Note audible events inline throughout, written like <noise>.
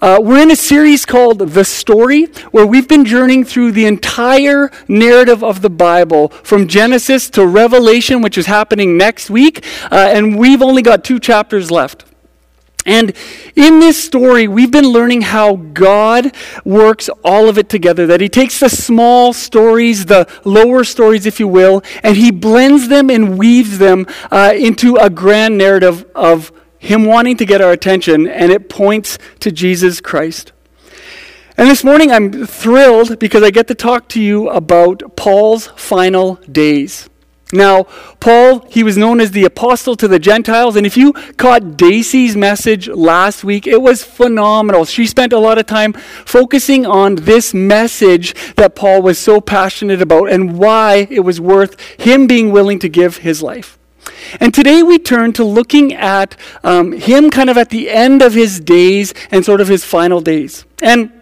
Uh, we're in a series called The Story, where we've been journeying through the entire narrative of the Bible from Genesis to Revelation, which is happening next week, uh, and we've only got two chapters left. And in this story, we've been learning how God works all of it together. That He takes the small stories, the lower stories, if you will, and He blends them and weaves them uh, into a grand narrative of Him wanting to get our attention, and it points to Jesus Christ. And this morning, I'm thrilled because I get to talk to you about Paul's final days. Now, Paul, he was known as the apostle to the Gentiles. And if you caught Daisy's message last week, it was phenomenal. She spent a lot of time focusing on this message that Paul was so passionate about and why it was worth him being willing to give his life. And today we turn to looking at um, him kind of at the end of his days and sort of his final days. And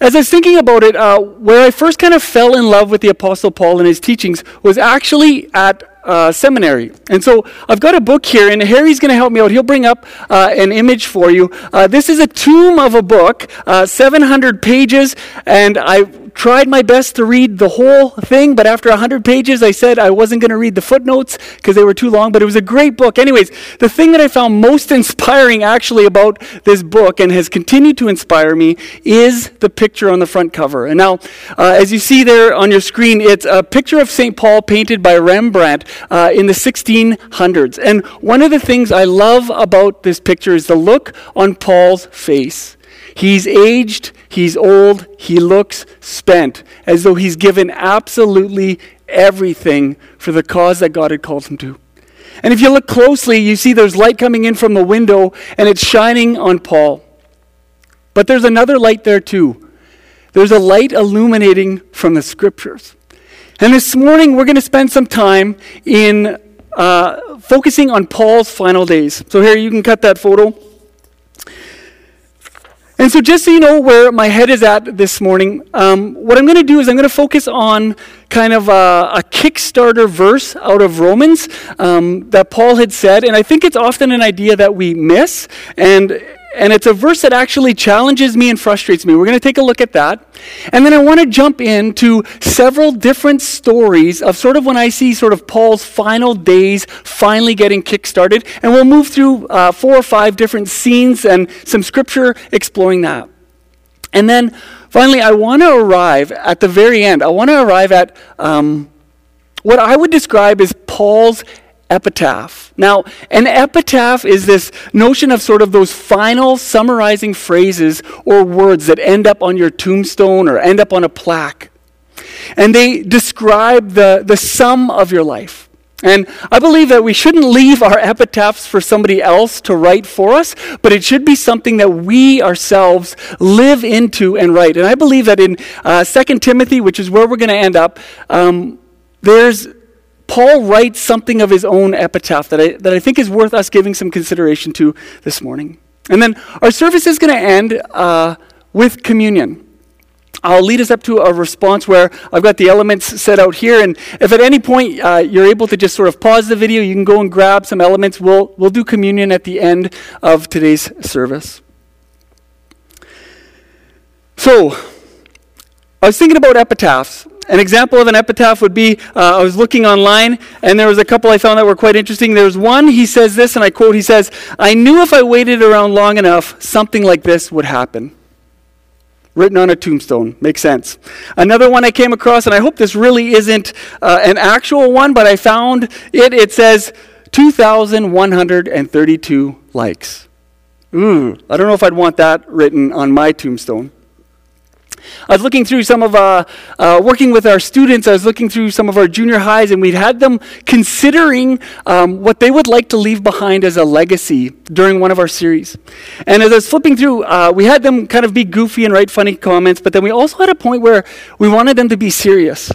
as I was thinking about it, uh, where I first kind of fell in love with the Apostle Paul and his teachings was actually at uh, seminary. And so I've got a book here, and Harry's going to help me out. He'll bring up uh, an image for you. Uh, this is a tome of a book, uh, 700 pages, and I tried my best to read the whole thing, but after 100 pages, I said I wasn't going to read the footnotes because they were too long, but it was a great book. Anyways, the thing that I found most inspiring actually about this book and has continued to inspire me is the picture on the front cover. And now, uh, as you see there on your screen, it's a picture of St. Paul painted by Rembrandt uh, in the 1600s. And one of the things I love about this picture is the look on Paul's face. He's aged, he's old, he looks spent, as though he's given absolutely everything for the cause that God had called him to. And if you look closely, you see there's light coming in from the window and it's shining on Paul. But there's another light there too. There's a light illuminating from the scriptures. And this morning we're going to spend some time in uh, focusing on Paul's final days. So here you can cut that photo. And so, just so you know where my head is at this morning, um, what I'm going to do is I'm going to focus on kind of a, a Kickstarter verse out of Romans um, that Paul had said. And I think it's often an idea that we miss. And and it's a verse that actually challenges me and frustrates me. We're going to take a look at that. And then I want to jump into several different stories of sort of when I see sort of Paul's final days finally getting kickstarted. And we'll move through uh, four or five different scenes and some scripture exploring that. And then finally, I want to arrive at the very end. I want to arrive at um, what I would describe as Paul's epitaph. Now, an epitaph is this notion of sort of those final summarizing phrases or words that end up on your tombstone or end up on a plaque. And they describe the, the sum of your life. And I believe that we shouldn't leave our epitaphs for somebody else to write for us, but it should be something that we ourselves live into and write. And I believe that in uh, 2 Timothy, which is where we're going to end up, um, there's Paul writes something of his own epitaph that I, that I think is worth us giving some consideration to this morning. And then our service is going to end uh, with communion. I'll lead us up to a response where I've got the elements set out here. And if at any point uh, you're able to just sort of pause the video, you can go and grab some elements. We'll, we'll do communion at the end of today's service. So, I was thinking about epitaphs. An example of an epitaph would be uh, I was looking online and there was a couple I found that were quite interesting. There's one, he says this, and I quote, he says, I knew if I waited around long enough, something like this would happen. Written on a tombstone. Makes sense. Another one I came across, and I hope this really isn't uh, an actual one, but I found it. It says 2,132 likes. Ooh, I don't know if I'd want that written on my tombstone. I was looking through some of, uh, uh, working with our students, I was looking through some of our junior highs, and we'd had them considering um, what they would like to leave behind as a legacy during one of our series. And as I was flipping through, uh, we had them kind of be goofy and write funny comments, but then we also had a point where we wanted them to be serious.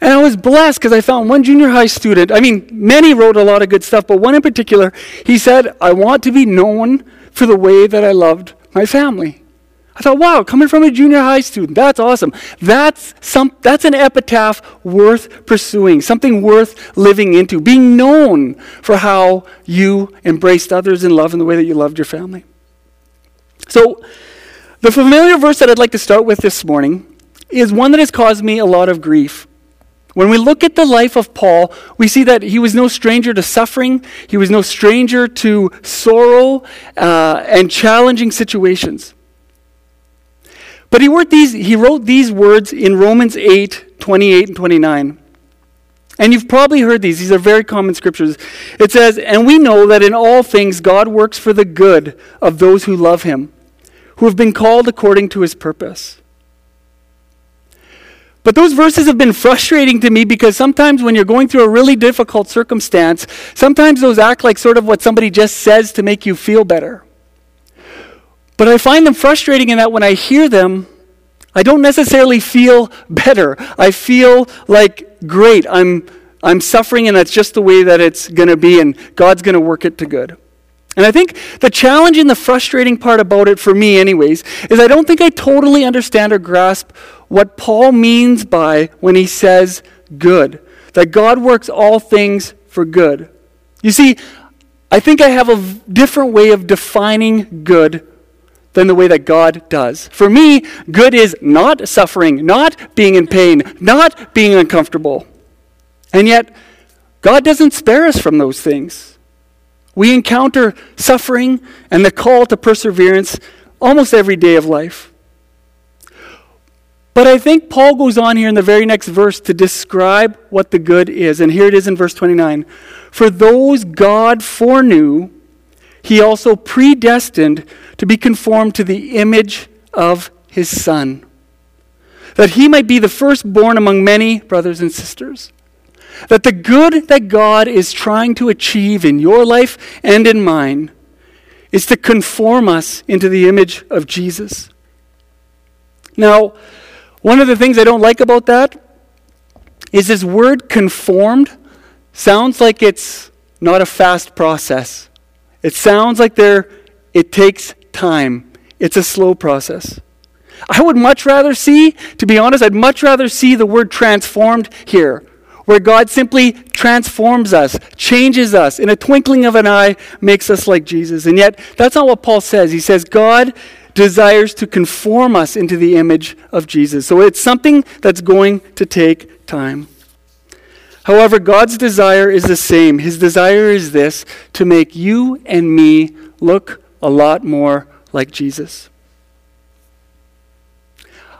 And I was blessed because I found one junior high student. I mean, many wrote a lot of good stuff, but one in particular, he said, I want to be known for the way that I loved my family. I thought, wow, coming from a junior high student, that's awesome. That's, some, that's an epitaph worth pursuing, something worth living into, being known for how you embraced others in love and the way that you loved your family. So, the familiar verse that I'd like to start with this morning is one that has caused me a lot of grief. When we look at the life of Paul, we see that he was no stranger to suffering, he was no stranger to sorrow uh, and challenging situations. But he wrote, these, he wrote these words in Romans 8 28 and 29. And you've probably heard these. These are very common scriptures. It says, And we know that in all things God works for the good of those who love him, who have been called according to his purpose. But those verses have been frustrating to me because sometimes when you're going through a really difficult circumstance, sometimes those act like sort of what somebody just says to make you feel better. But I find them frustrating in that when I hear them, I don't necessarily feel better. I feel like, great, I'm, I'm suffering and that's just the way that it's going to be, and God's going to work it to good. And I think the challenge and the frustrating part about it, for me, anyways, is I don't think I totally understand or grasp what Paul means by when he says good, that God works all things for good. You see, I think I have a different way of defining good than the way that God does. For me, good is not suffering, not being in pain, not being uncomfortable. And yet, God doesn't spare us from those things. We encounter suffering and the call to perseverance almost every day of life. But I think Paul goes on here in the very next verse to describe what the good is. And here it is in verse 29. For those God foreknew, he also predestined to be conformed to the image of his Son, that he might be the firstborn among many brothers and sisters. That the good that God is trying to achieve in your life and in mine is to conform us into the image of Jesus. Now, one of the things I don't like about that is this word conformed sounds like it's not a fast process. It sounds like there it takes time. It's a slow process. I would much rather see, to be honest, I'd much rather see the word transformed here where God simply transforms us, changes us, in a twinkling of an eye, makes us like Jesus. And yet, that's not what Paul says. He says, God desires to conform us into the image of Jesus. So it's something that's going to take time. However, God's desire is the same. His desire is this to make you and me look a lot more like Jesus.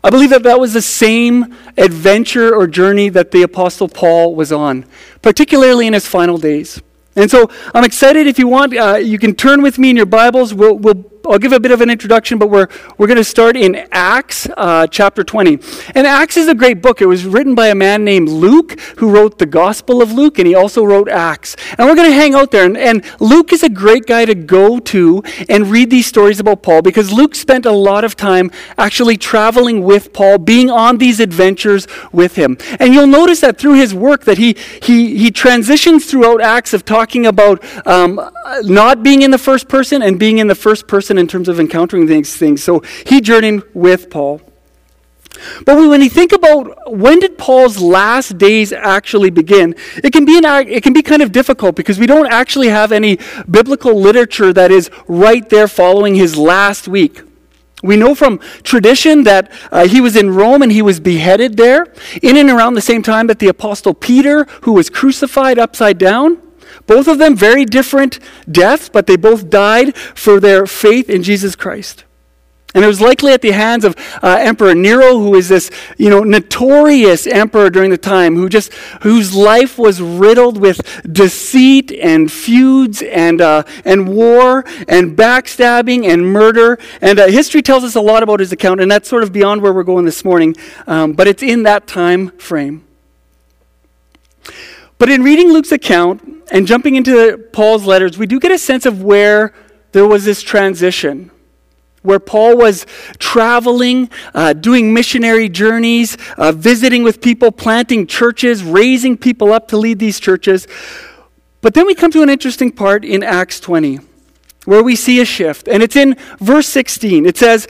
I believe that that was the same adventure or journey that the Apostle Paul was on, particularly in his final days. And so I'm excited. If you want, uh, you can turn with me in your Bibles. We'll, we'll I'll give a bit of an introduction, but we're, we're going to start in Acts uh, chapter 20. And Acts is a great book. It was written by a man named Luke, who wrote the Gospel of Luke, and he also wrote Acts. And we're going to hang out there. And, and Luke is a great guy to go to and read these stories about Paul because Luke spent a lot of time actually traveling with Paul, being on these adventures with him. And you'll notice that through his work that he, he, he transitions throughout Acts of talking about um, not being in the first person and being in the first person in terms of encountering these things. So he journeyed with Paul. But when you think about when did Paul's last days actually begin, it can be an, it can be kind of difficult because we don't actually have any biblical literature that is right there following his last week. We know from tradition that uh, he was in Rome and he was beheaded there, in and around the same time that the apostle Peter, who was crucified upside down. Both of them very different deaths, but they both died for their faith in Jesus Christ. And it was likely at the hands of uh, Emperor Nero, who is this, you know, notorious emperor during the time, who just whose life was riddled with deceit and feuds and uh, and war and backstabbing and murder. And uh, history tells us a lot about his account, and that's sort of beyond where we're going this morning. Um, but it's in that time frame. But in reading Luke's account and jumping into Paul's letters, we do get a sense of where there was this transition, where Paul was traveling, uh, doing missionary journeys, uh, visiting with people, planting churches, raising people up to lead these churches. But then we come to an interesting part in Acts 20 where we see a shift. And it's in verse 16. It says,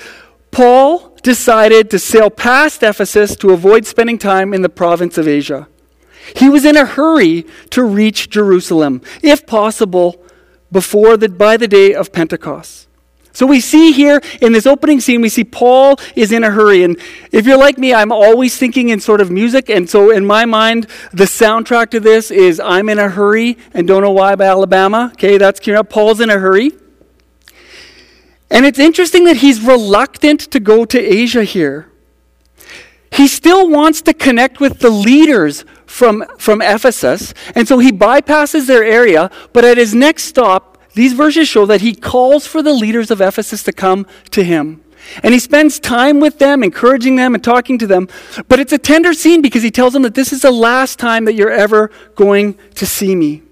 Paul decided to sail past Ephesus to avoid spending time in the province of Asia. He was in a hurry to reach Jerusalem, if possible, before the, by the day of Pentecost. So we see here in this opening scene, we see Paul is in a hurry. And if you're like me, I'm always thinking in sort of music. And so in my mind, the soundtrack to this is I'm in a hurry and don't know why by Alabama. Okay, that's up. Paul's in a hurry. And it's interesting that he's reluctant to go to Asia here. He still wants to connect with the leaders from, from Ephesus. And so he bypasses their area, but at his next stop, these verses show that he calls for the leaders of Ephesus to come to him. And he spends time with them, encouraging them and talking to them. But it's a tender scene because he tells them that this is the last time that you're ever going to see me.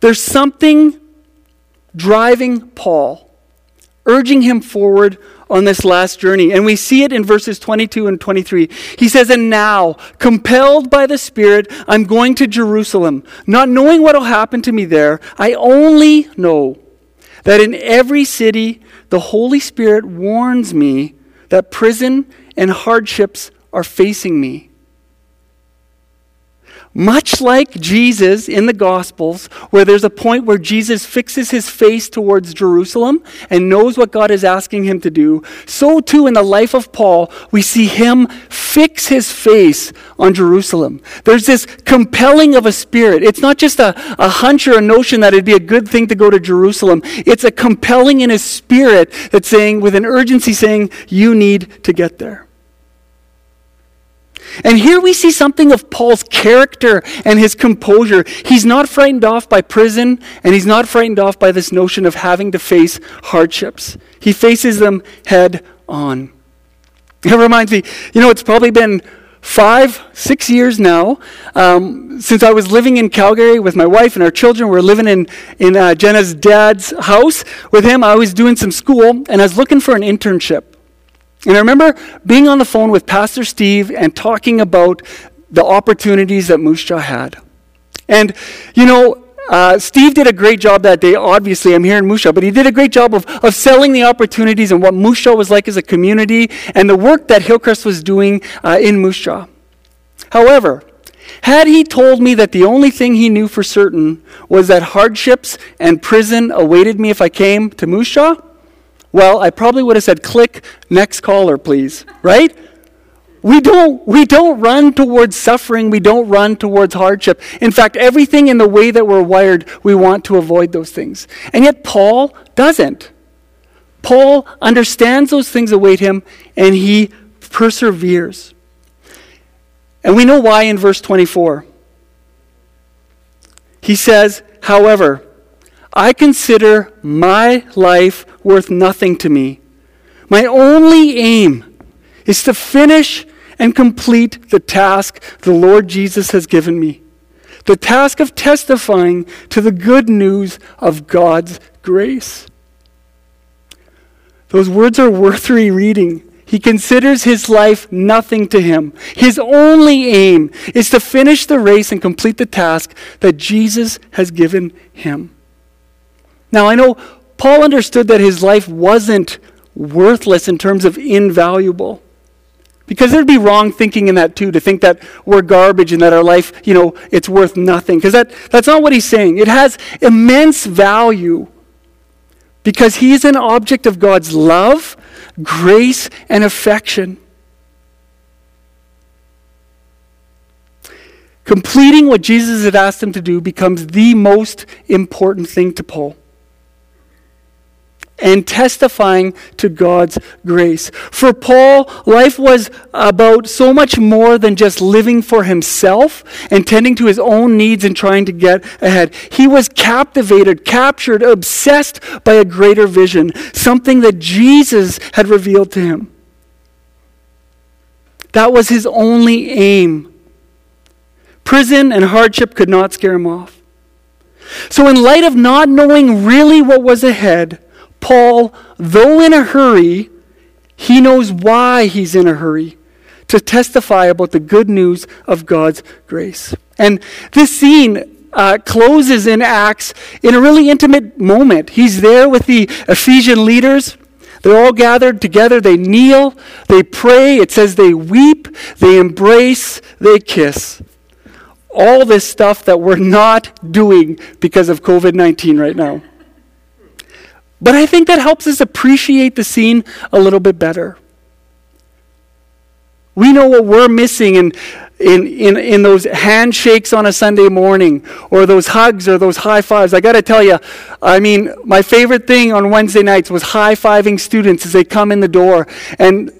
There's something driving Paul, urging him forward on this last journey. And we see it in verses 22 and 23. He says, And now, compelled by the Spirit, I'm going to Jerusalem, not knowing what will happen to me there. I only know that in every city, the Holy Spirit warns me that prison and hardships are facing me. Much like Jesus in the Gospels, where there's a point where Jesus fixes his face towards Jerusalem and knows what God is asking him to do, so too in the life of Paul, we see him fix his face on Jerusalem. There's this compelling of a spirit. It's not just a, a hunch or a notion that it'd be a good thing to go to Jerusalem. It's a compelling in his spirit that's saying, with an urgency, saying, You need to get there. And here we see something of Paul's character and his composure. He's not frightened off by prison, and he's not frightened off by this notion of having to face hardships. He faces them head on. It reminds me, you know, it's probably been five, six years now um, since I was living in Calgary with my wife and our children. We are living in, in uh, Jenna's dad's house with him. I was doing some school, and I was looking for an internship. And I remember being on the phone with Pastor Steve and talking about the opportunities that Moose Jaw had. And, you know, uh, Steve did a great job that day. Obviously, I'm here in Moose Jaw, but he did a great job of, of selling the opportunities and what Moose Jaw was like as a community and the work that Hillcrest was doing uh, in Moose Jaw. However, had he told me that the only thing he knew for certain was that hardships and prison awaited me if I came to Moose Jaw, well, I probably would have said, click, next caller, please, right? We don't, we don't run towards suffering. We don't run towards hardship. In fact, everything in the way that we're wired, we want to avoid those things. And yet, Paul doesn't. Paul understands those things await him, and he perseveres. And we know why in verse 24. He says, however, I consider my life worth nothing to me. My only aim is to finish and complete the task the Lord Jesus has given me the task of testifying to the good news of God's grace. Those words are worth rereading. He considers his life nothing to him. His only aim is to finish the race and complete the task that Jesus has given him. Now, I know Paul understood that his life wasn't worthless in terms of invaluable. Because there'd be wrong thinking in that too, to think that we're garbage and that our life, you know, it's worth nothing. Because that, that's not what he's saying. It has immense value because he's an object of God's love, grace, and affection. Completing what Jesus had asked him to do becomes the most important thing to Paul and testifying to God's grace. For Paul, life was about so much more than just living for himself and tending to his own needs and trying to get ahead. He was captivated, captured, obsessed by a greater vision, something that Jesus had revealed to him. That was his only aim. Prison and hardship could not scare him off. So, in light of not knowing really what was ahead, Paul, though in a hurry, he knows why he's in a hurry to testify about the good news of God's grace. And this scene uh, closes in Acts in a really intimate moment. He's there with the Ephesian leaders. They're all gathered together. They kneel, they pray. It says they weep, they embrace, they kiss. All this stuff that we're not doing because of COVID 19 right now. But I think that helps us appreciate the scene a little bit better. We know what we're missing in, in, in, in those handshakes on a Sunday morning, or those hugs, or those high fives. I got to tell you, I mean, my favorite thing on Wednesday nights was high fiving students as they come in the door. And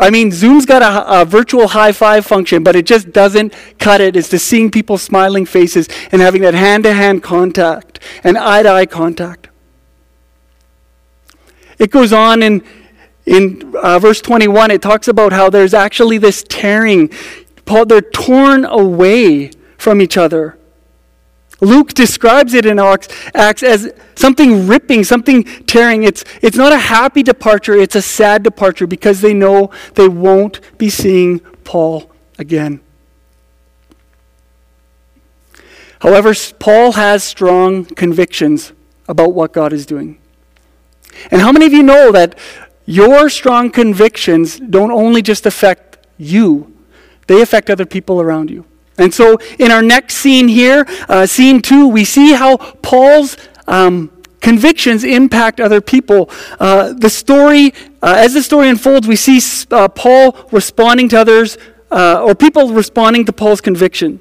I mean, Zoom's got a, a, virtual high five function, but it just doesn't cut it. It's to seeing people's smiling faces and having that hand to hand contact and eye to eye contact. It goes on in, in uh, verse 21, it talks about how there's actually this tearing. Paul, they're torn away from each other. Luke describes it in Acts as something ripping, something tearing. It's, it's not a happy departure, it's a sad departure because they know they won't be seeing Paul again. However, Paul has strong convictions about what God is doing. And how many of you know that your strong convictions don't only just affect you, they affect other people around you? And so, in our next scene here, uh, scene two, we see how Paul's um, convictions impact other people. Uh, the story, uh, as the story unfolds, we see uh, Paul responding to others, uh, or people responding to Paul's conviction.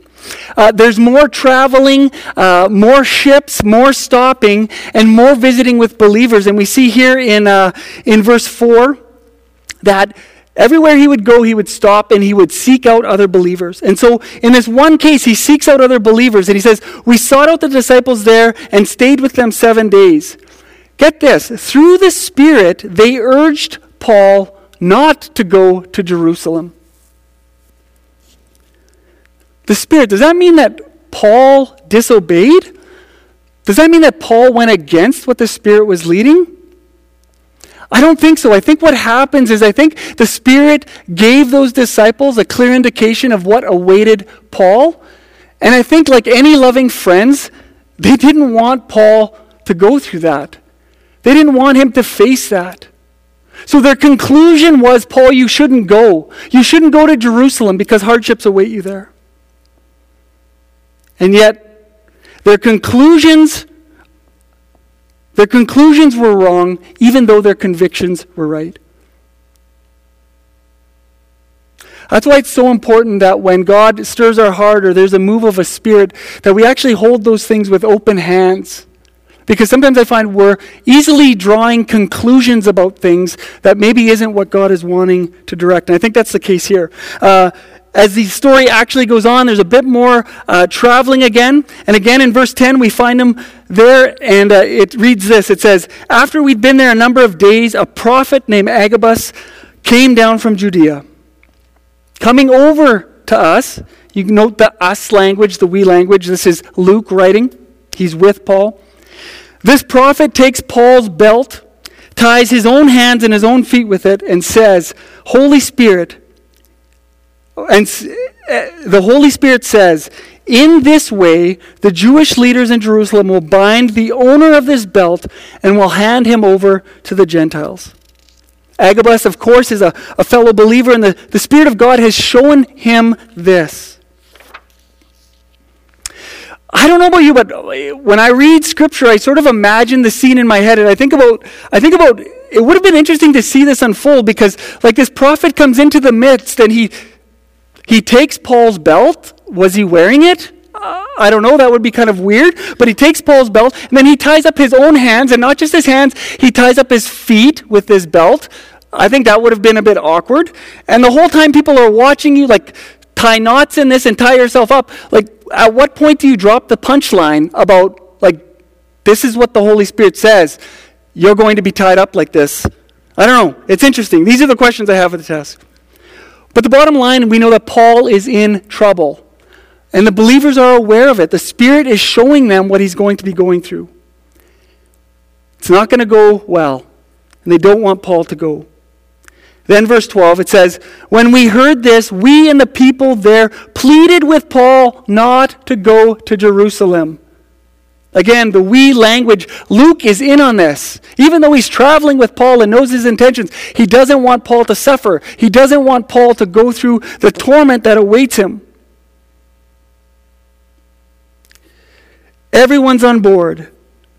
Uh, there's more traveling, uh, more ships, more stopping, and more visiting with believers. And we see here in, uh, in verse 4 that everywhere he would go, he would stop and he would seek out other believers. And so, in this one case, he seeks out other believers and he says, We sought out the disciples there and stayed with them seven days. Get this through the Spirit, they urged Paul not to go to Jerusalem the Spirit, does that mean that Paul disobeyed? Does that mean that Paul went against what the Spirit was leading? I don't think so. I think what happens is I think the Spirit gave those disciples a clear indication of what awaited Paul. And I think, like any loving friends, they didn't want Paul to go through that. They didn't want him to face that. So their conclusion was Paul, you shouldn't go. You shouldn't go to Jerusalem because hardships await you there. And yet, their conclusions, their conclusions were wrong, even though their convictions were right. That's why it's so important that when God stirs our heart or there's a move of a spirit, that we actually hold those things with open hands. Because sometimes I find we're easily drawing conclusions about things that maybe isn't what God is wanting to direct. And I think that's the case here. Uh, as the story actually goes on, there's a bit more uh, traveling again. And again in verse 10, we find him there, and uh, it reads this It says, After we'd been there a number of days, a prophet named Agabus came down from Judea. Coming over to us, you note the us language, the we language. This is Luke writing. He's with Paul. This prophet takes Paul's belt, ties his own hands and his own feet with it, and says, Holy Spirit, and uh, the Holy Spirit says, in this way, the Jewish leaders in Jerusalem will bind the owner of this belt and will hand him over to the Gentiles. Agabus, of course, is a, a fellow believer, and the, the Spirit of God has shown him this. I don't know about you, but when I read scripture, I sort of imagine the scene in my head, and I think about, I think about, it would have been interesting to see this unfold because, like, this prophet comes into the midst and he he takes Paul's belt. Was he wearing it? Uh, I don't know, that would be kind of weird. But he takes Paul's belt, and then he ties up his own hands, and not just his hands, he ties up his feet with this belt. I think that would have been a bit awkward. And the whole time people are watching you, like, tie knots in this and tie yourself up. Like, at what point do you drop the punchline about, like, this is what the Holy Spirit says? You're going to be tied up like this. I don't know. It's interesting. These are the questions I have for the test. But the bottom line, we know that Paul is in trouble. And the believers are aware of it. The Spirit is showing them what he's going to be going through. It's not going to go well. And they don't want Paul to go. Then, verse 12, it says, When we heard this, we and the people there pleaded with Paul not to go to Jerusalem. Again, the we language, Luke is in on this. Even though he's traveling with Paul and knows his intentions, he doesn't want Paul to suffer. He doesn't want Paul to go through the torment that awaits him. Everyone's on board.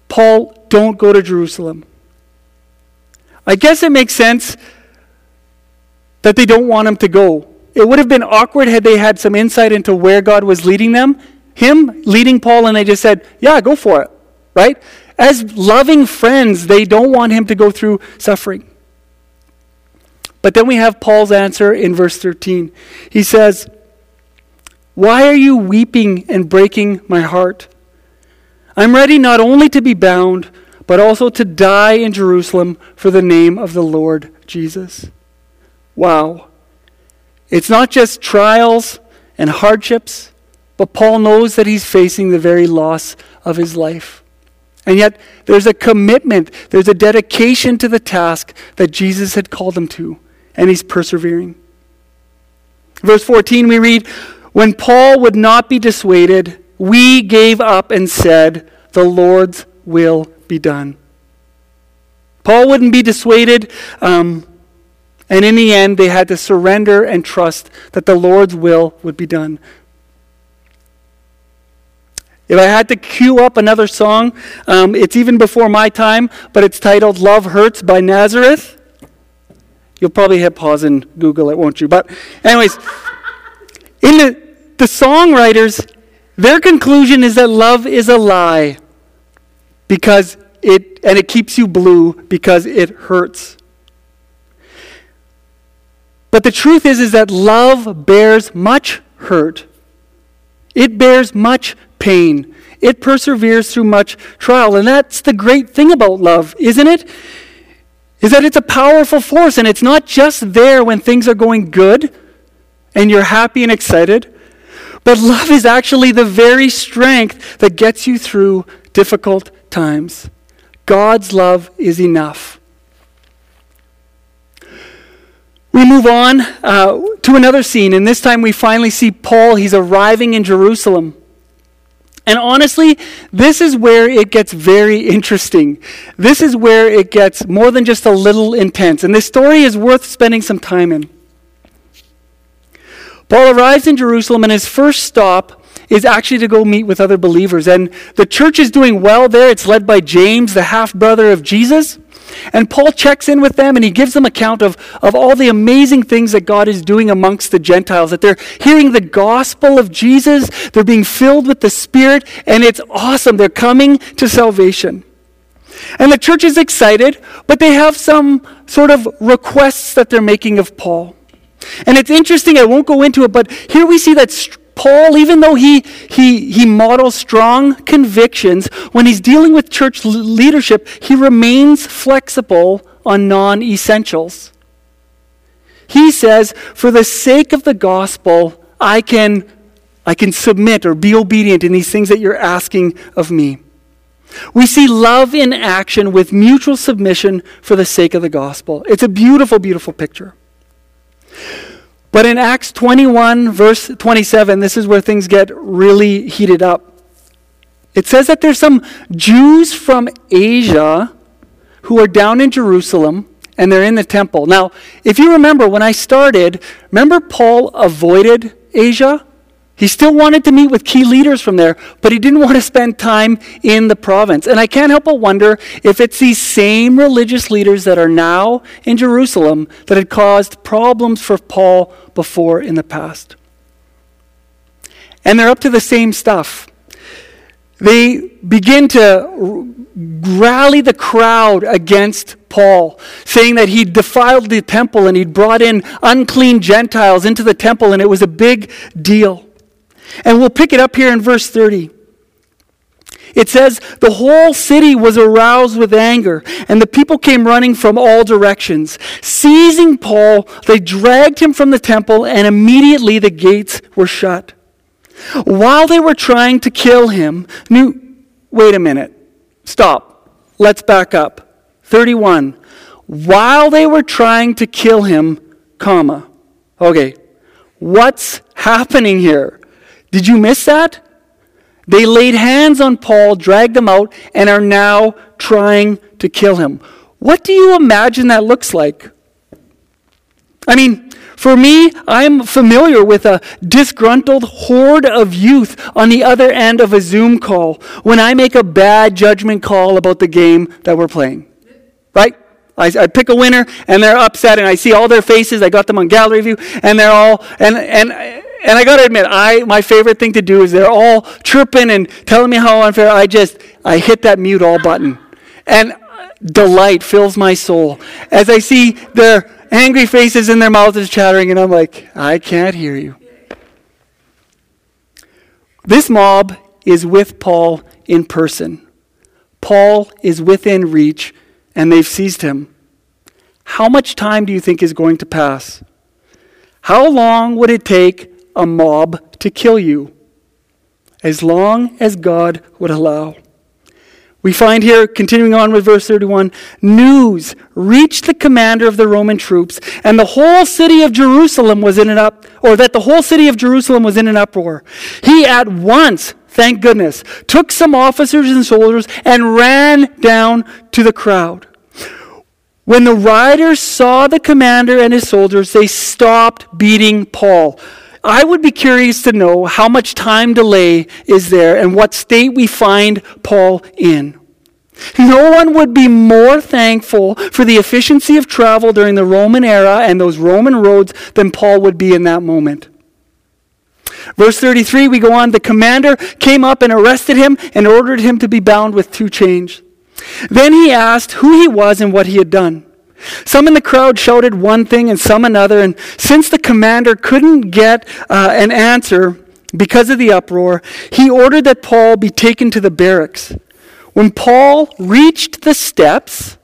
Paul, don't go to Jerusalem. I guess it makes sense that they don't want him to go. It would have been awkward had they had some insight into where God was leading them. Him leading Paul, and they just said, Yeah, go for it, right? As loving friends, they don't want him to go through suffering. But then we have Paul's answer in verse 13. He says, Why are you weeping and breaking my heart? I'm ready not only to be bound, but also to die in Jerusalem for the name of the Lord Jesus. Wow. It's not just trials and hardships, but Paul knows that he's facing the very loss of his life. And yet, there's a commitment, there's a dedication to the task that Jesus had called him to, and he's persevering. Verse 14, we read, When Paul would not be dissuaded, we gave up and said, The Lord's will be done. Paul wouldn't be dissuaded, um, and in the end, they had to surrender and trust that the Lord's will would be done. If I had to cue up another song, um, it's even before my time, but it's titled Love Hurts by Nazareth. You'll probably hit pause and Google it, won't you? But, anyways, <laughs> in the, the songwriters, their conclusion is that love is a lie because it, and it keeps you blue because it hurts. But the truth is, is that love bears much hurt. It bears much pain. It perseveres through much trial. And that's the great thing about love, isn't it? Is that it's a powerful force and it's not just there when things are going good and you're happy and excited. But love is actually the very strength that gets you through difficult times. God's love is enough. We move on uh, to another scene, and this time we finally see Paul. He's arriving in Jerusalem. And honestly, this is where it gets very interesting. This is where it gets more than just a little intense. And this story is worth spending some time in. Paul arrives in Jerusalem, and his first stop is actually to go meet with other believers. And the church is doing well there. It's led by James, the half brother of Jesus. And Paul checks in with them and he gives them account of, of all the amazing things that God is doing amongst the Gentiles, that they're hearing the gospel of Jesus, they're being filled with the Spirit, and it's awesome. They're coming to salvation. And the church is excited, but they have some sort of requests that they're making of Paul. And it's interesting, I won't go into it, but here we see that Paul, even though he, he, he models strong convictions, when he's dealing with church leadership, he remains flexible on non essentials. He says, For the sake of the gospel, I can, I can submit or be obedient in these things that you're asking of me. We see love in action with mutual submission for the sake of the gospel. It's a beautiful, beautiful picture. But in Acts 21, verse 27, this is where things get really heated up. It says that there's some Jews from Asia who are down in Jerusalem and they're in the temple. Now, if you remember when I started, remember Paul avoided Asia? He still wanted to meet with key leaders from there, but he didn't want to spend time in the province. And I can't help but wonder if it's these same religious leaders that are now in Jerusalem that had caused problems for Paul before in the past. And they're up to the same stuff. They begin to rally the crowd against Paul, saying that he defiled the temple and he'd brought in unclean Gentiles into the temple, and it was a big deal. And we'll pick it up here in verse 30. It says, The whole city was aroused with anger, and the people came running from all directions. Seizing Paul, they dragged him from the temple, and immediately the gates were shut. While they were trying to kill him, new, wait a minute, stop, let's back up. 31. While they were trying to kill him, comma. Okay, what's happening here? Did you miss that? They laid hands on Paul, dragged him out, and are now trying to kill him. What do you imagine that looks like? I mean, for me, I'm familiar with a disgruntled horde of youth on the other end of a Zoom call when I make a bad judgment call about the game that we're playing. Right? I, I, pick a winner and they're upset and I see all their faces. I got them on gallery view and they're all and and and I got to admit, I my favorite thing to do is they're all chirping and telling me how unfair. I just I hit that mute all button, and delight fills my soul as I see their angry faces and their mouths is chattering, and I'm like, I can't hear you. This mob is with Paul in person. Paul is within reach, and they've seized him. How much time do you think is going to pass? How long would it take a mob to kill you? As long as God would allow. We find here, continuing on with verse 31, news reached the commander of the Roman troops, and the whole city of Jerusalem was in an up, or that the whole city of Jerusalem was in an uproar. He at once, thank goodness, took some officers and soldiers and ran down to the crowd. When the riders saw the commander and his soldiers, they stopped beating Paul. I would be curious to know how much time delay is there and what state we find Paul in. No one would be more thankful for the efficiency of travel during the Roman era and those Roman roads than Paul would be in that moment. Verse 33, we go on. The commander came up and arrested him and ordered him to be bound with two chains. Then he asked who he was and what he had done. Some in the crowd shouted one thing and some another, and since the commander couldn't get uh, an answer because of the uproar, he ordered that Paul be taken to the barracks. When Paul reached the steps,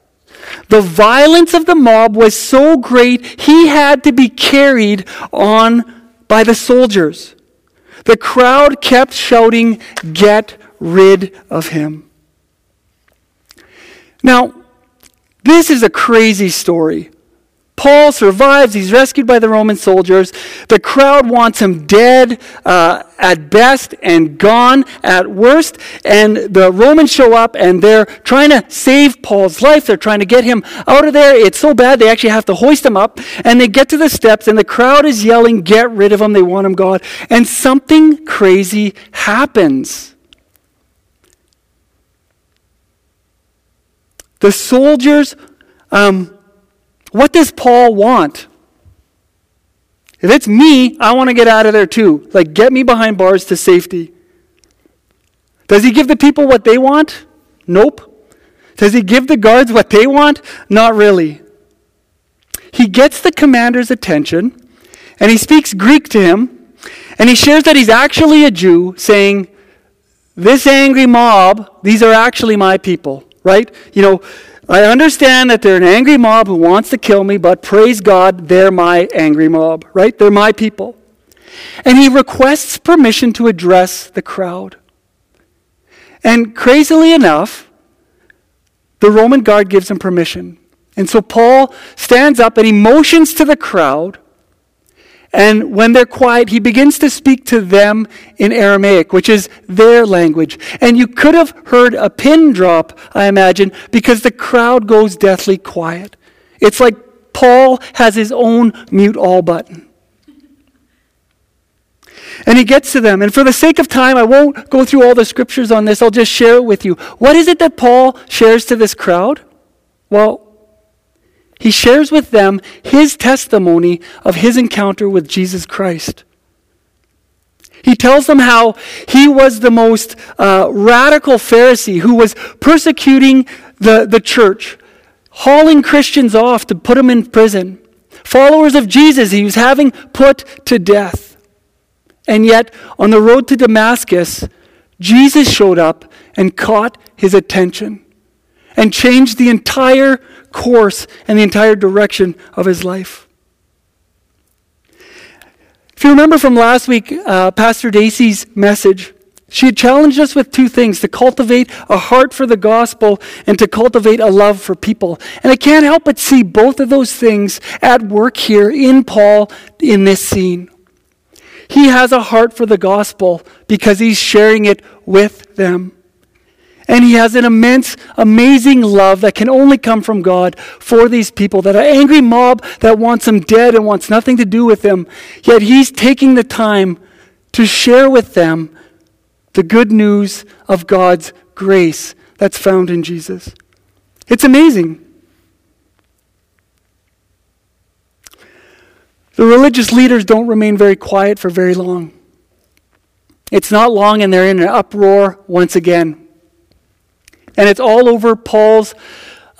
the violence of the mob was so great he had to be carried on by the soldiers. The crowd kept shouting, Get rid of him. Now, this is a crazy story. Paul survives. He's rescued by the Roman soldiers. The crowd wants him dead uh, at best and gone at worst. And the Romans show up and they're trying to save Paul's life. They're trying to get him out of there. It's so bad they actually have to hoist him up. And they get to the steps and the crowd is yelling, Get rid of him. They want him gone. And something crazy happens. The soldiers, um, what does Paul want? If it's me, I want to get out of there too. Like, get me behind bars to safety. Does he give the people what they want? Nope. Does he give the guards what they want? Not really. He gets the commander's attention and he speaks Greek to him and he shares that he's actually a Jew, saying, This angry mob, these are actually my people right? You know, I understand that they're an angry mob who wants to kill me, but praise God, they're my angry mob, right? They're my people. And he requests permission to address the crowd. And crazily enough, the Roman guard gives him permission. And so Paul stands up and he motions to the crowd and when they're quiet, he begins to speak to them in Aramaic, which is their language. And you could have heard a pin drop, I imagine, because the crowd goes deathly quiet. It's like Paul has his own mute all button. And he gets to them. And for the sake of time, I won't go through all the scriptures on this. I'll just share it with you. What is it that Paul shares to this crowd? Well, he shares with them his testimony of his encounter with Jesus Christ. He tells them how he was the most uh, radical Pharisee who was persecuting the, the church, hauling Christians off to put them in prison. Followers of Jesus, he was having put to death. And yet, on the road to Damascus, Jesus showed up and caught his attention and changed the entire course and the entire direction of his life. If you remember from last week, uh, Pastor Dacey's message, she had challenged us with two things to cultivate a heart for the gospel and to cultivate a love for people. And I can't help but see both of those things at work here in Paul in this scene. He has a heart for the gospel because he's sharing it with them. And he has an immense, amazing love that can only come from God for these people, that angry mob that wants them dead and wants nothing to do with them. Yet he's taking the time to share with them the good news of God's grace that's found in Jesus. It's amazing. The religious leaders don't remain very quiet for very long. It's not long, and they're in an uproar once again. And it's all over Paul's.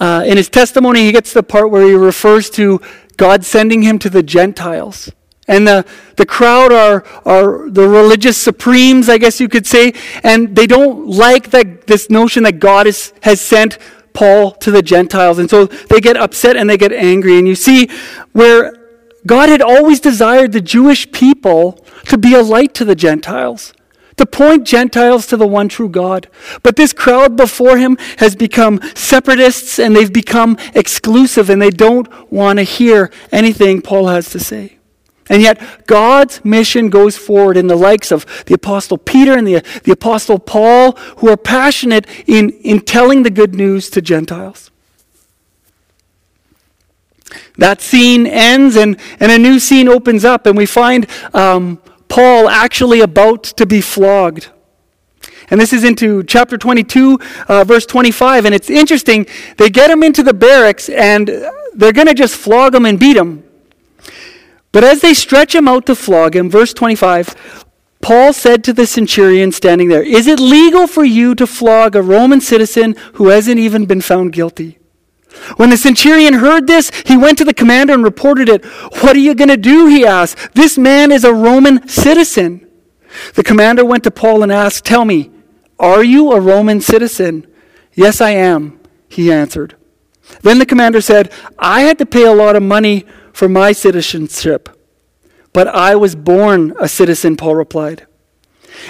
Uh, in his testimony, he gets to the part where he refers to God sending him to the Gentiles. And the, the crowd are, are the religious supremes, I guess you could say, and they don't like that, this notion that God is, has sent Paul to the Gentiles. And so they get upset and they get angry. And you see where God had always desired the Jewish people to be a light to the Gentiles to point Gentiles to the one true God. But this crowd before him has become separatists and they've become exclusive and they don't want to hear anything Paul has to say. And yet, God's mission goes forward in the likes of the Apostle Peter and the, the Apostle Paul, who are passionate in, in telling the good news to Gentiles. That scene ends and, and a new scene opens up, and we find um, Paul actually about to be flogged. And this is into chapter 22, uh, verse 25. And it's interesting. They get him into the barracks and they're going to just flog him and beat him. But as they stretch him out to flog him, verse 25, Paul said to the centurion standing there, Is it legal for you to flog a Roman citizen who hasn't even been found guilty? When the centurion heard this, he went to the commander and reported it. What are you going to do? He asked. This man is a Roman citizen. The commander went to Paul and asked, Tell me, are you a Roman citizen? Yes, I am, he answered. Then the commander said, I had to pay a lot of money for my citizenship. But I was born a citizen, Paul replied.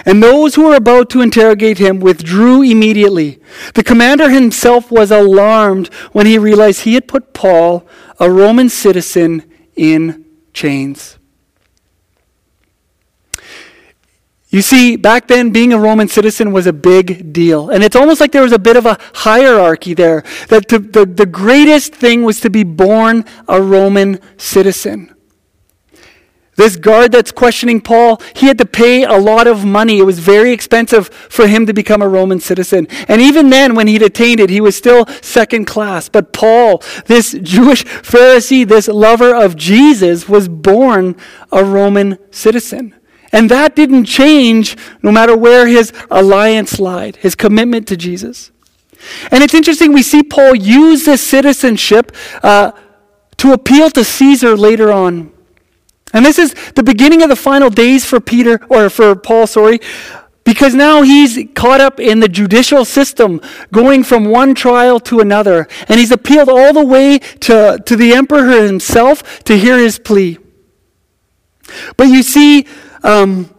And those who were about to interrogate him withdrew immediately. The commander himself was alarmed when he realized he had put Paul, a Roman citizen, in chains. You see, back then, being a Roman citizen was a big deal. And it's almost like there was a bit of a hierarchy there. That the, the, the greatest thing was to be born a Roman citizen. This guard that's questioning Paul, he had to pay a lot of money. It was very expensive for him to become a Roman citizen. And even then, when he'd attained it, he was still second class. But Paul, this Jewish Pharisee, this lover of Jesus, was born a Roman citizen. And that didn't change no matter where his alliance lied, his commitment to Jesus. And it's interesting, we see Paul use this citizenship uh, to appeal to Caesar later on. And this is the beginning of the final days for Peter, or for Paul, sorry, because now he's caught up in the judicial system, going from one trial to another. And he's appealed all the way to, to the emperor himself to hear his plea. But you see, um,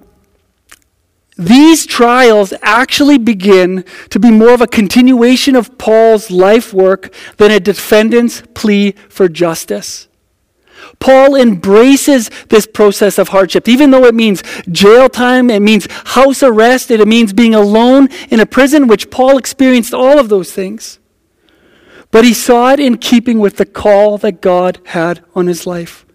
these trials actually begin to be more of a continuation of Paul's life work than a defendant's plea for justice. Paul embraces this process of hardship, even though it means jail time, it means house arrest, it means being alone in a prison, which Paul experienced all of those things. But he saw it in keeping with the call that God had on his life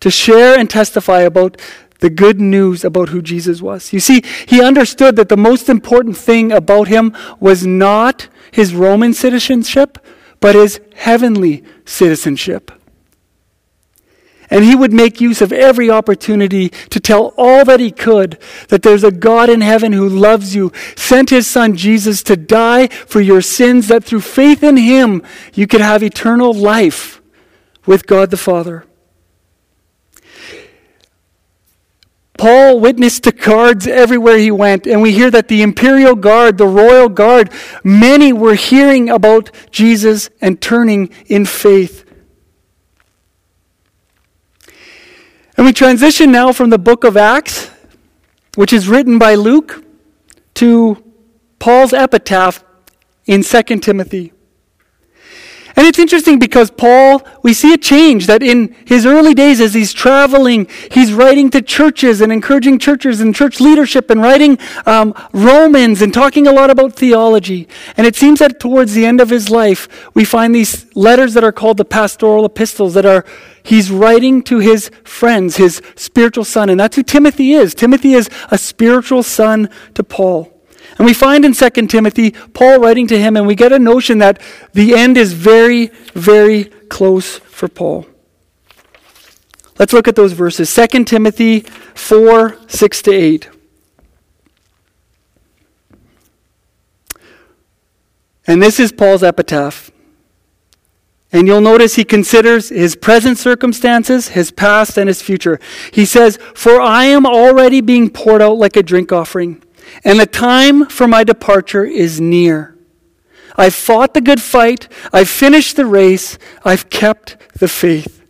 to share and testify about the good news about who Jesus was. You see, he understood that the most important thing about him was not his Roman citizenship, but his heavenly citizenship. And he would make use of every opportunity to tell all that he could that there's a God in heaven who loves you, sent his son Jesus to die for your sins, that through faith in him you could have eternal life with God the Father. Paul witnessed to guards everywhere he went, and we hear that the imperial guard, the royal guard, many were hearing about Jesus and turning in faith. And we transition now from the book of Acts, which is written by Luke, to Paul's epitaph in 2 Timothy. And it's interesting because Paul, we see a change that in his early days as he's traveling, he's writing to churches and encouraging churches and church leadership and writing um, Romans and talking a lot about theology. And it seems that towards the end of his life, we find these letters that are called the pastoral epistles that are, he's writing to his friends, his spiritual son. And that's who Timothy is. Timothy is a spiritual son to Paul. And we find in 2 Timothy, Paul writing to him, and we get a notion that the end is very, very close for Paul. Let's look at those verses 2 Timothy 4 6 to 8. And this is Paul's epitaph. And you'll notice he considers his present circumstances, his past, and his future. He says, For I am already being poured out like a drink offering, and the time for my departure is near. I've fought the good fight, I've finished the race, I've kept the faith.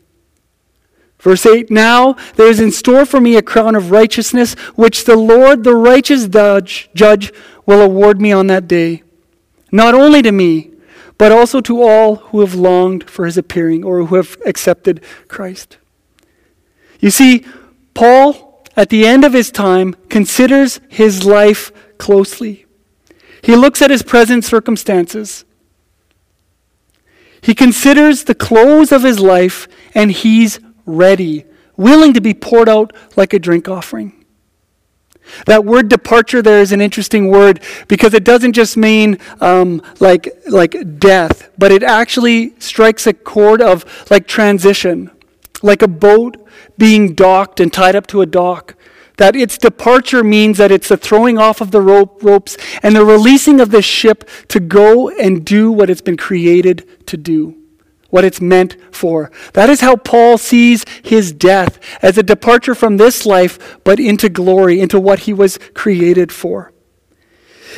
Verse 8 Now there is in store for me a crown of righteousness, which the Lord, the righteous judge, judge will award me on that day. Not only to me, but also to all who have longed for his appearing or who have accepted Christ. You see, Paul, at the end of his time, considers his life closely. He looks at his present circumstances. He considers the close of his life and he's ready, willing to be poured out like a drink offering. That word departure there is an interesting word because it doesn't just mean um, like, like death, but it actually strikes a chord of like transition, like a boat being docked and tied up to a dock. That its departure means that it's the throwing off of the rope, ropes and the releasing of the ship to go and do what it's been created to do what it's meant for. That is how Paul sees his death as a departure from this life, but into glory, into what he was created for.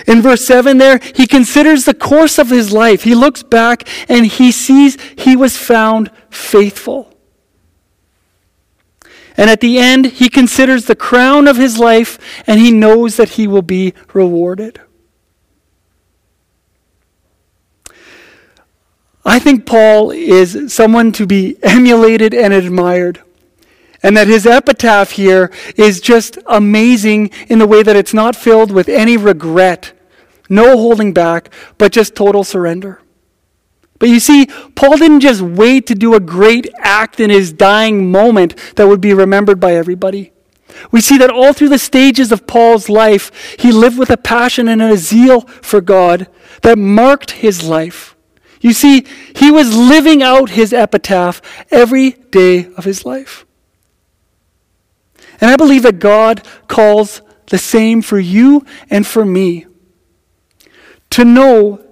In verse 7 there, he considers the course of his life. He looks back and he sees he was found faithful. And at the end, he considers the crown of his life and he knows that he will be rewarded. I think Paul is someone to be emulated and admired. And that his epitaph here is just amazing in the way that it's not filled with any regret, no holding back, but just total surrender. But you see, Paul didn't just wait to do a great act in his dying moment that would be remembered by everybody. We see that all through the stages of Paul's life, he lived with a passion and a zeal for God that marked his life. You see, he was living out his epitaph every day of his life. And I believe that God calls the same for you and for me. To know,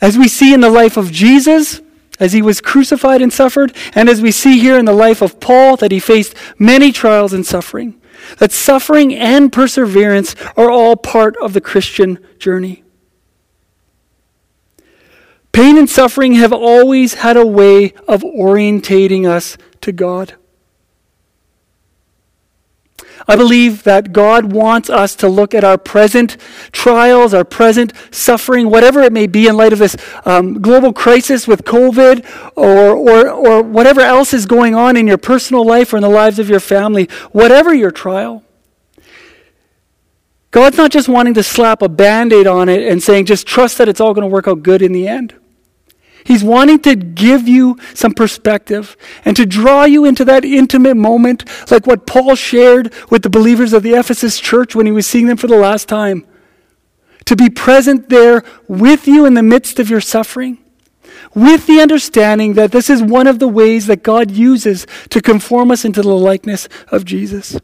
as we see in the life of Jesus, as he was crucified and suffered, and as we see here in the life of Paul, that he faced many trials and suffering, that suffering and perseverance are all part of the Christian journey. Pain and suffering have always had a way of orientating us to God. I believe that God wants us to look at our present trials, our present suffering, whatever it may be in light of this um, global crisis with COVID or, or, or whatever else is going on in your personal life or in the lives of your family, whatever your trial. God's not just wanting to slap a band aid on it and saying, just trust that it's all going to work out good in the end. He's wanting to give you some perspective and to draw you into that intimate moment, like what Paul shared with the believers of the Ephesus church when he was seeing them for the last time. To be present there with you in the midst of your suffering, with the understanding that this is one of the ways that God uses to conform us into the likeness of Jesus.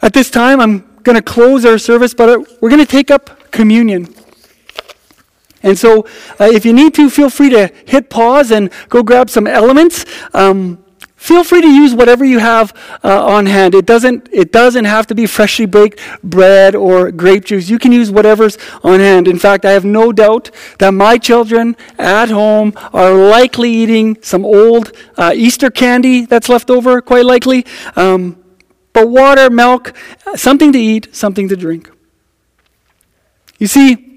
At this time, I'm going to close our service, but we're going to take up communion. And so, uh, if you need to, feel free to hit pause and go grab some elements. Um, feel free to use whatever you have uh, on hand. It doesn't, it doesn't have to be freshly baked bread or grape juice. You can use whatever's on hand. In fact, I have no doubt that my children at home are likely eating some old uh, Easter candy that's left over, quite likely. Um, but water, milk, something to eat, something to drink. You see,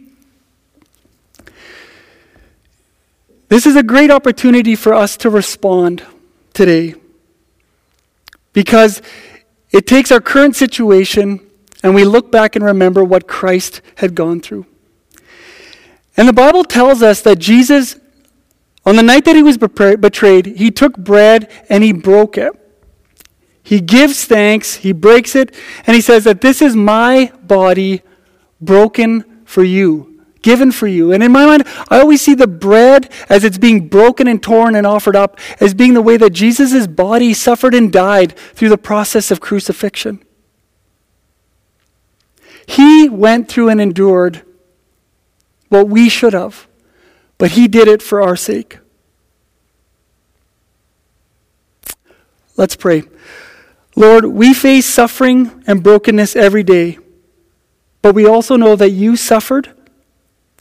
This is a great opportunity for us to respond today because it takes our current situation and we look back and remember what Christ had gone through. And the Bible tells us that Jesus, on the night that he was betrayed, he took bread and he broke it. He gives thanks, he breaks it, and he says that this is my body broken for you given for you. And in my mind, I always see the bread as it's being broken and torn and offered up as being the way that Jesus' body suffered and died through the process of crucifixion. He went through and endured what we should have, but he did it for our sake. Let's pray. Lord, we face suffering and brokenness every day, but we also know that you suffered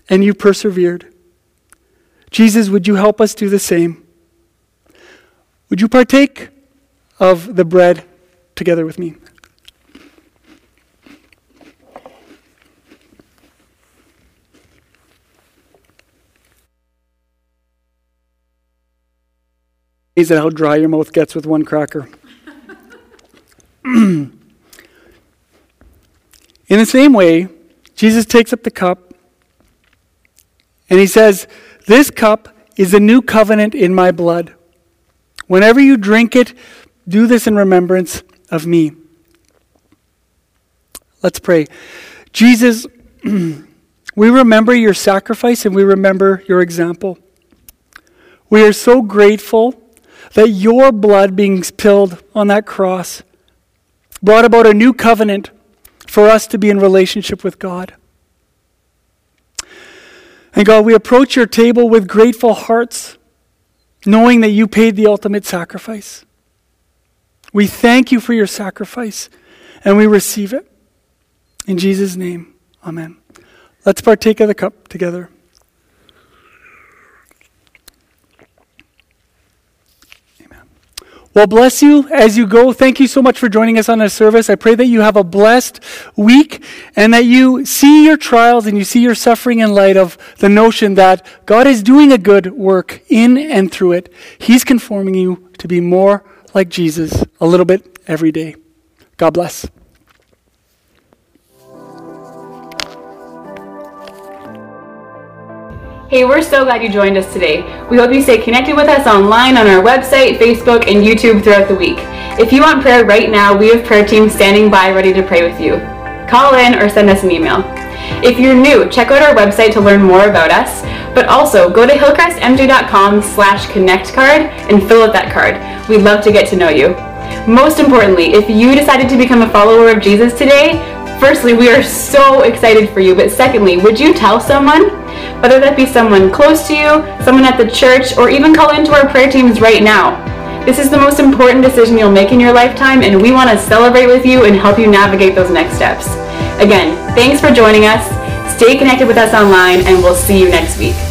and you persevered. Jesus, would you help us do the same? Would you partake of the bread together with me? Is it how dry your mouth gets with one cracker? <clears throat> In the same way, Jesus takes up the cup and he says, This cup is a new covenant in my blood. Whenever you drink it, do this in remembrance of me. Let's pray. Jesus, <clears throat> we remember your sacrifice and we remember your example. We are so grateful that your blood being spilled on that cross brought about a new covenant for us to be in relationship with God. And God, we approach your table with grateful hearts, knowing that you paid the ultimate sacrifice. We thank you for your sacrifice, and we receive it. In Jesus' name, amen. Let's partake of the cup together. Well, bless you as you go. Thank you so much for joining us on this service. I pray that you have a blessed week and that you see your trials and you see your suffering in light of the notion that God is doing a good work in and through it. He's conforming you to be more like Jesus a little bit every day. God bless. Hey, we're so glad you joined us today. We hope you stay connected with us online on our website, Facebook, and YouTube throughout the week. If you want prayer right now, we have prayer teams standing by ready to pray with you. Call in or send us an email. If you're new, check out our website to learn more about us, but also go to hillcrestmj.com slash connect card and fill out that card. We'd love to get to know you. Most importantly, if you decided to become a follower of Jesus today, firstly, we are so excited for you, but secondly, would you tell someone? Whether that be someone close to you, someone at the church, or even call into our prayer teams right now. This is the most important decision you'll make in your lifetime, and we want to celebrate with you and help you navigate those next steps. Again, thanks for joining us. Stay connected with us online, and we'll see you next week.